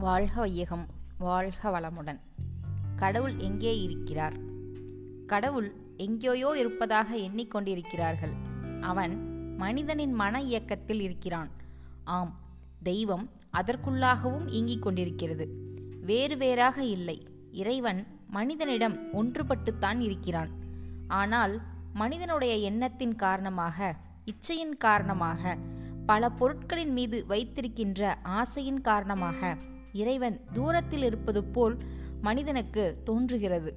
வாழ்க வையகம் வாழ்க வளமுடன். கடவுள் எங்கே இருக்கிறார்? கடவுள் எங்கேயோ இருப்பதாக எண்ணிக்கொண்டிருக்கிறார்கள் அவன் மனிதனின் மன இயக்கத்தில் இருக்கிறான். ஆம் தெய்வம் அதற்குள்ளாகவும் இயங்கிக் கொண்டிருக்கிறது. வேறு வேறாக இல்லை. இறைவன் மனிதனிடம் ஒன்றுபட்டுத்தான் இருக்கிறான். ஆனால் மனிதனுடைய எண்ணத்தின் காரணமாக இச்சையின் காரணமாக பல பொருட்களின் மீது வைத்திருக்கின்ற ஆசையின் காரணமாக இறைவன் தூரத்தில் இருப்பது போல் மனிதனுக்கு தோன்றுகிறது.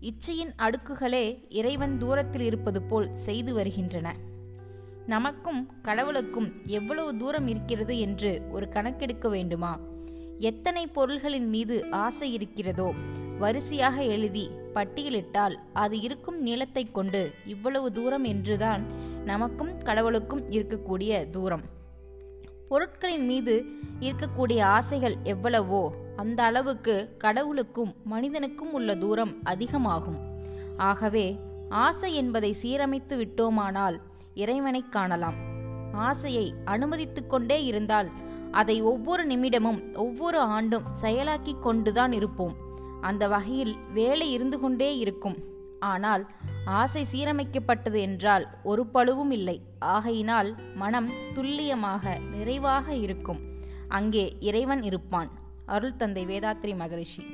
இச்சையின் அடுக்குகளே இறைவன் தூரத்தில் இருப்பது போல் செய்து வருகின்றன. நமக்கும் கடவுளுக்கும் எவ்வளவு தூரம் இருக்கிறது என்று ஒரு கணக்கெடுக்க வேண்டுமா? எத்தனை பொருள்களின் மீது ஆசை இருக்கிறதோ வரிசையாக எழுதி பட்டியலிட்டால் அது இருக்கும் நீளத்தை கொண்டு இவ்வளவு தூரம் என்றுதான் நமக்கும் கடவுளுக்கும் இருக்கக்கூடிய தூரம். பொருட்களின் மீது இருக்கக்கூடிய ஆசைகள் எவ்வளவோ அந்த அளவுக்கு கடவுளுக்கும் மனிதனுக்கும் உள்ள தூரம் அதிகமாகும். ஆகவே ஆசை என்பதை சீரமைத்து விட்டோமானால் இறைவனை காணலாம். ஆசையை அனுமதித்து கொண்டே இருந்தால் அதை ஒவ்வொரு நிமிடமும் ஒவ்வொரு ஆண்டும் செயலாக்கி கொண்டுதான் இருப்போம். அந்த வகையில் வேலை இருந்து கொண்டே இருக்கும். ஆனால் ஆசை சீரமைக்கப்பட்டது என்றால் ஒரு பழுவும் இல்லை. ஆகையினால் மனம் துல்லியமாக நிறைவாக இருக்கும். அங்கே இறைவன் இருப்பான். அருள் தந்தை வேதாத்ரி மகரிஷி.